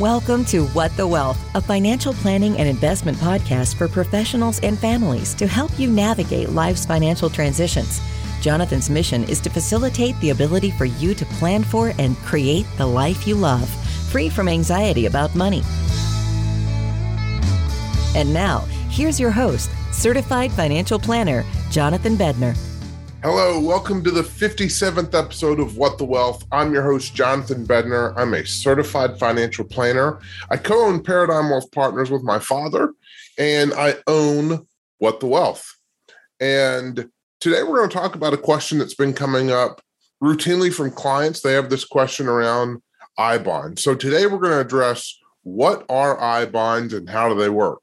Welcome to What the Wealth, a financial planning and investment podcast for professionals and families to help you navigate life's financial transitions. Jonathan's mission is to facilitate the ability for you to plan for and create the life you love, free from anxiety about money. And now, here's your host, certified financial planner, Jonathan Bednar. Hello, welcome to the 57th episode of What the Wealth. I'm your host, Jonathan Bednar. I'm a certified financial planner. I co own Paradigm Wealth Partners with my father, and I own What the Wealth. And today we're going to talk about a question that's been coming up routinely from clients. They have this question around I bonds. So today we're going to address what are I bonds and how do they work.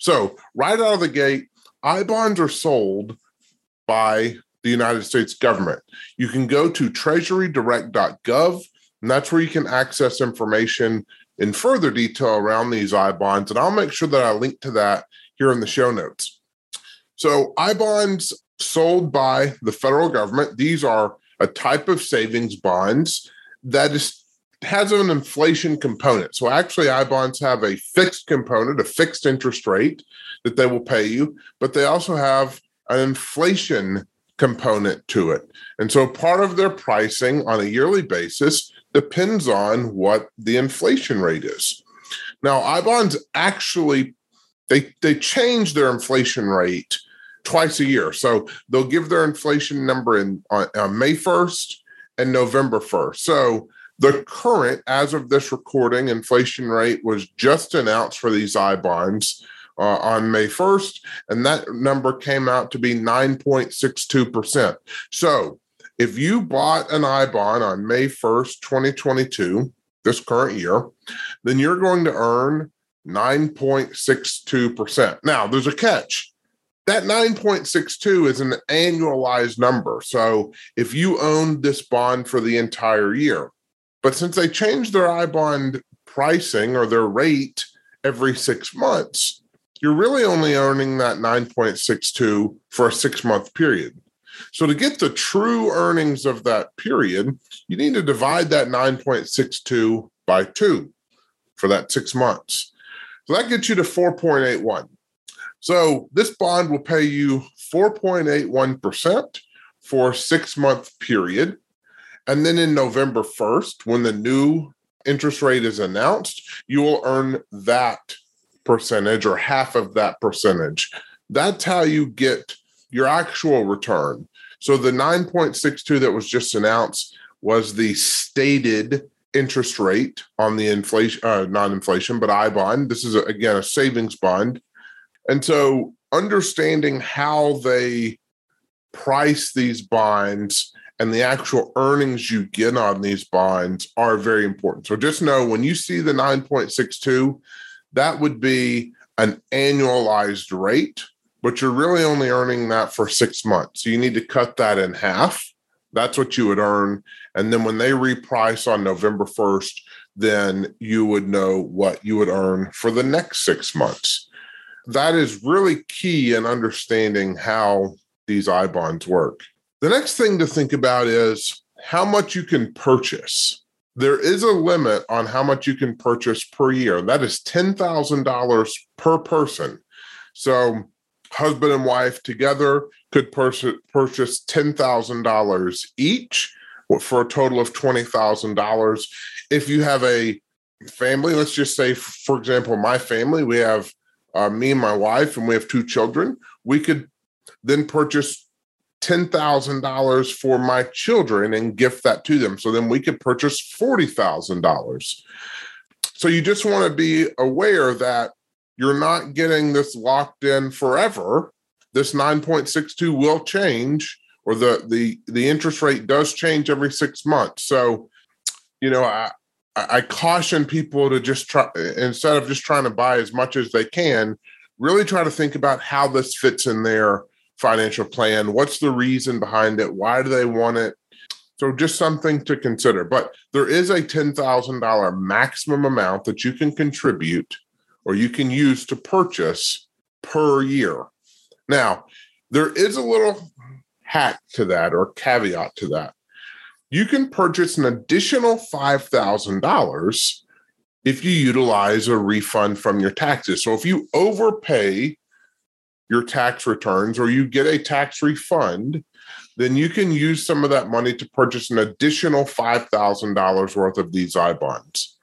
So, right out of the gate, I bonds are sold by the United States government. You can go to treasurydirect.gov, and that's where you can access information in further detail around these I bonds. And I'll make sure that I link to that here in the show notes. So, I bonds sold by the federal government, these are a type of savings bonds that is has an inflation component. So actually, I bonds have a fixed component, a fixed interest rate that they will pay you, but they also have an inflation component to it. And so part of their pricing on a yearly basis depends on what the inflation rate is. Now, I bonds actually they they change their inflation rate twice a year. So they'll give their inflation number in on, on May 1st and November 1st. So the current, as of this recording, inflation rate was just announced for these I bonds uh, on May 1st, and that number came out to be 9.62%. So if you bought an I bond on May 1st, 2022, this current year, then you're going to earn 9.62%. Now, there's a catch. That 9.62 is an annualized number. So if you owned this bond for the entire year, but since they changed their I bond pricing or their rate every six months, you're really only earning that 9.62 for a six month period. So to get the true earnings of that period, you need to divide that 9.62 by two for that six months. So that gets you to 4.81. So this bond will pay you 4.81% for six month period. And then in November 1st, when the new interest rate is announced, you will earn that percentage or half of that percentage. That's how you get your actual return. So the 9.62 that was just announced was the stated interest rate on the inflation, uh, non inflation, but I bond. This is, a, again, a savings bond. And so understanding how they price these bonds and the actual earnings you get on these bonds are very important. So just know when you see the 9.62, that would be an annualized rate, but you're really only earning that for six months. So you need to cut that in half. That's what you would earn. And then when they reprice on November 1st, then you would know what you would earn for the next six months. That is really key in understanding how these I bonds work. The next thing to think about is how much you can purchase there is a limit on how much you can purchase per year. That is $10,000 per person. So, husband and wife together could purchase $10,000 each for a total of $20,000. If you have a family, let's just say, for example, my family, we have uh, me and my wife, and we have two children, we could then purchase $10,000 for my children and gift that to them. So then we could purchase $40,000. So you just want to be aware that you're not getting this locked in forever. This 9.62 will change or the the the interest rate does change every 6 months. So you know, I I caution people to just try instead of just trying to buy as much as they can, really try to think about how this fits in there financial plan? What's the reason behind it? Why do they want it? So just something to consider. But there is a $10,000 maximum amount that you can contribute or you can use to purchase per year. Now, there is a little hack to that or caveat to that. You can purchase an additional $5,000 if you utilize a refund from your taxes. So if you overpay your tax returns or you get a tax refund, then you can use some of that money to purchase an additional $5,000 worth of these I bonds.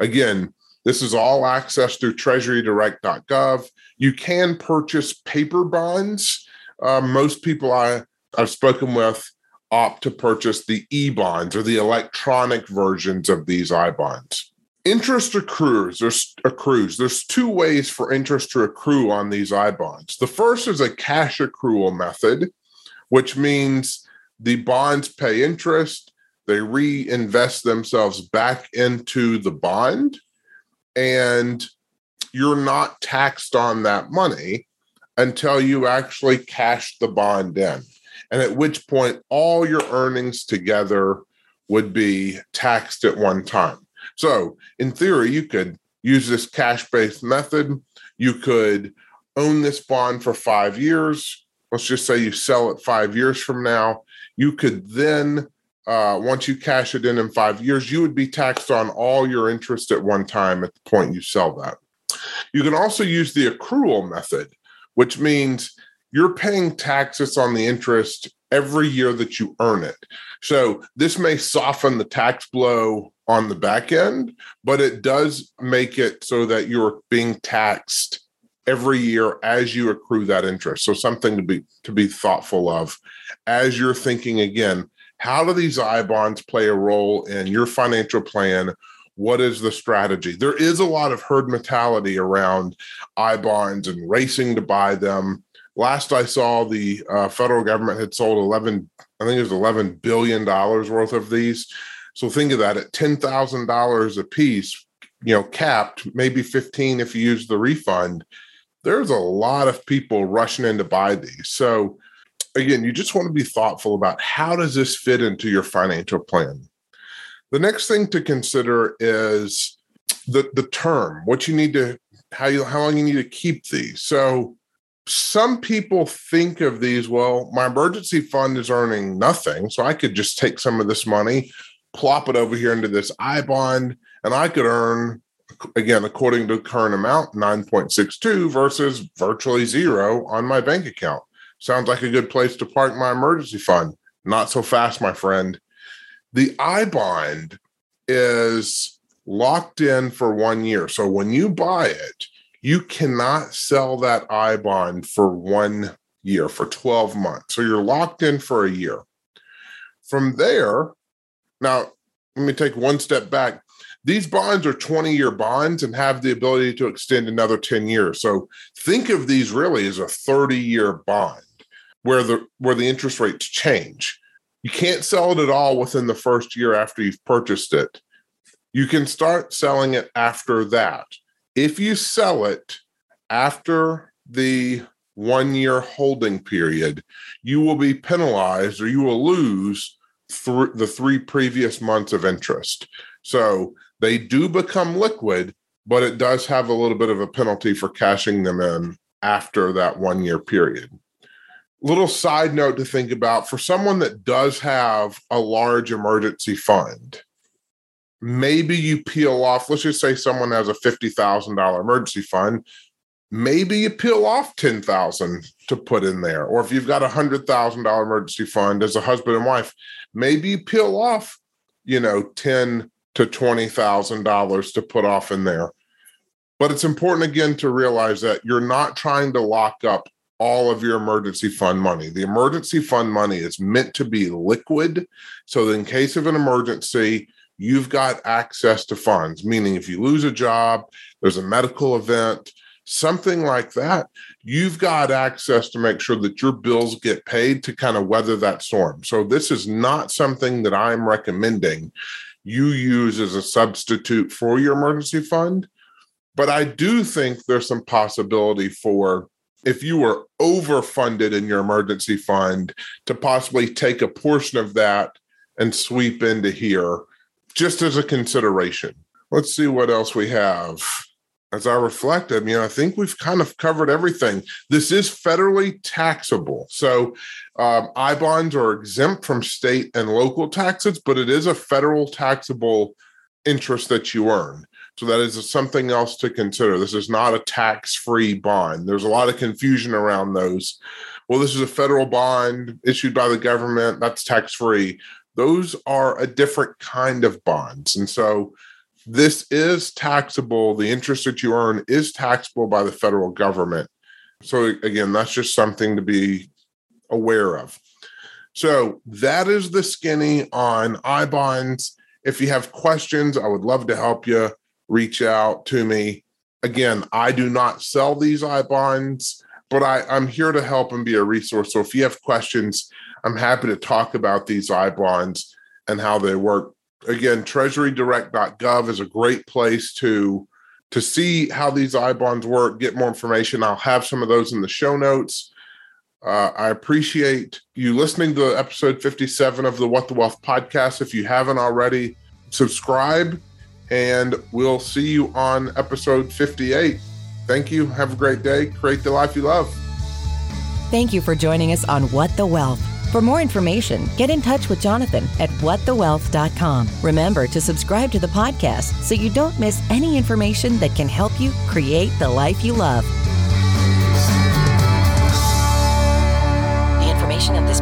Again, this is all accessed through treasurydirect.gov. You can purchase paper bonds. Uh, most people I, I've spoken with opt to purchase the e bonds or the electronic versions of these I bonds. Interest accrues. There's accrues. There's two ways for interest to accrue on these I bonds. The first is a cash accrual method, which means the bonds pay interest, they reinvest themselves back into the bond, and you're not taxed on that money until you actually cash the bond in. And at which point, all your earnings together would be taxed at one time. So, in theory, you could use this cash based method. You could own this bond for five years. Let's just say you sell it five years from now. You could then, uh, once you cash it in in five years, you would be taxed on all your interest at one time at the point you sell that. You can also use the accrual method, which means you're paying taxes on the interest every year that you earn it. So this may soften the tax blow on the back end, but it does make it so that you're being taxed every year as you accrue that interest. So something to be to be thoughtful of as you're thinking again, how do these I bonds play a role in your financial plan? What is the strategy? There is a lot of herd mentality around I bonds and racing to buy them last I saw, the uh, federal government had sold 11, I think it was 11 billion dollars worth of these. So think of that at ten thousand dollars a piece, you know, capped, maybe 15 if you use the refund. There's a lot of people rushing in to buy these. So again, you just want to be thoughtful about how does this fit into your financial plan. The next thing to consider is the the term, what you need to how you how long you need to keep these. So some people think of these well my emergency fund is earning nothing so i could just take some of this money plop it over here into this i bond and i could earn again according to current amount 9.62 versus virtually zero on my bank account. Sounds like a good place to park my emergency fund. Not so fast my friend. The i bond is locked in for one year so when you buy it you cannot sell that I bond for one year, for 12 months. So you're locked in for a year. From there, now let me take one step back. These bonds are 20 year bonds and have the ability to extend another 10 years. So think of these really as a 30 year bond where the where the interest rates change. You can't sell it at all within the first year after you've purchased it. You can start selling it after that if you sell it after the one year holding period, you will be penalized or you will lose th- the three previous months of interest. So they do become liquid, but it does have a little bit of a penalty for cashing them in after that one year period. Little side note to think about for someone that does have a large emergency fund, maybe you peel off, let's just say someone has a $50,000 emergency fund. Maybe you peel off 10,000 to put in there. Or if you've got a $100,000 emergency fund as a husband and wife, maybe you peel off, you know, 10 to $20,000 to put off in there. But it's important again to realize that you're not trying to lock up all of your emergency fund money. The emergency fund money is meant to be liquid. So, in case of an emergency, you've got access to funds, meaning if you lose a job, there's a medical event, something like that, you've got access to make sure that your bills get paid to kind of weather that storm. So, this is not something that I'm recommending you use as a substitute for your emergency fund. But I do think there's some possibility for if you were overfunded in your emergency fund to possibly take a portion of that and sweep into here just as a consideration. Let's see what else we have. As I reflect, I mean, I think we've kind of covered everything. This is federally taxable. So um, I bonds are exempt from state and local taxes, but it is a federal taxable interest that you earn. So that is something else to consider. This is not a tax free bond. There's a lot of confusion around those. Well, this is a federal bond issued by the government, that's tax free. Those are a different kind of bonds. And so this is taxable. The interest that you earn is taxable by the federal government. So, again, that's just something to be aware of. So, that is the skinny on I bonds. If you have questions, I would love to help you. Reach out to me. Again, I do not sell these I bonds, but I, I'm here to help and be a resource. So, if you have questions, I'm happy to talk about these I bonds and how they work again, treasurydirect.gov is a great place to to see how these I bonds work, get more information. I'll have some of those in the show notes. Uh, I appreciate you listening to episode 57 of the What the Wealth podcast. If you haven't already, subscribe, and we'll see you on episode 58. Thank you. Have a great day. Create the life you love. Thank you for joining us on What the Wealth. For more information, get in touch with Jonathan at whatthewealth.com. Remember to subscribe to the podcast so you don't miss any information that can help you create the life you love.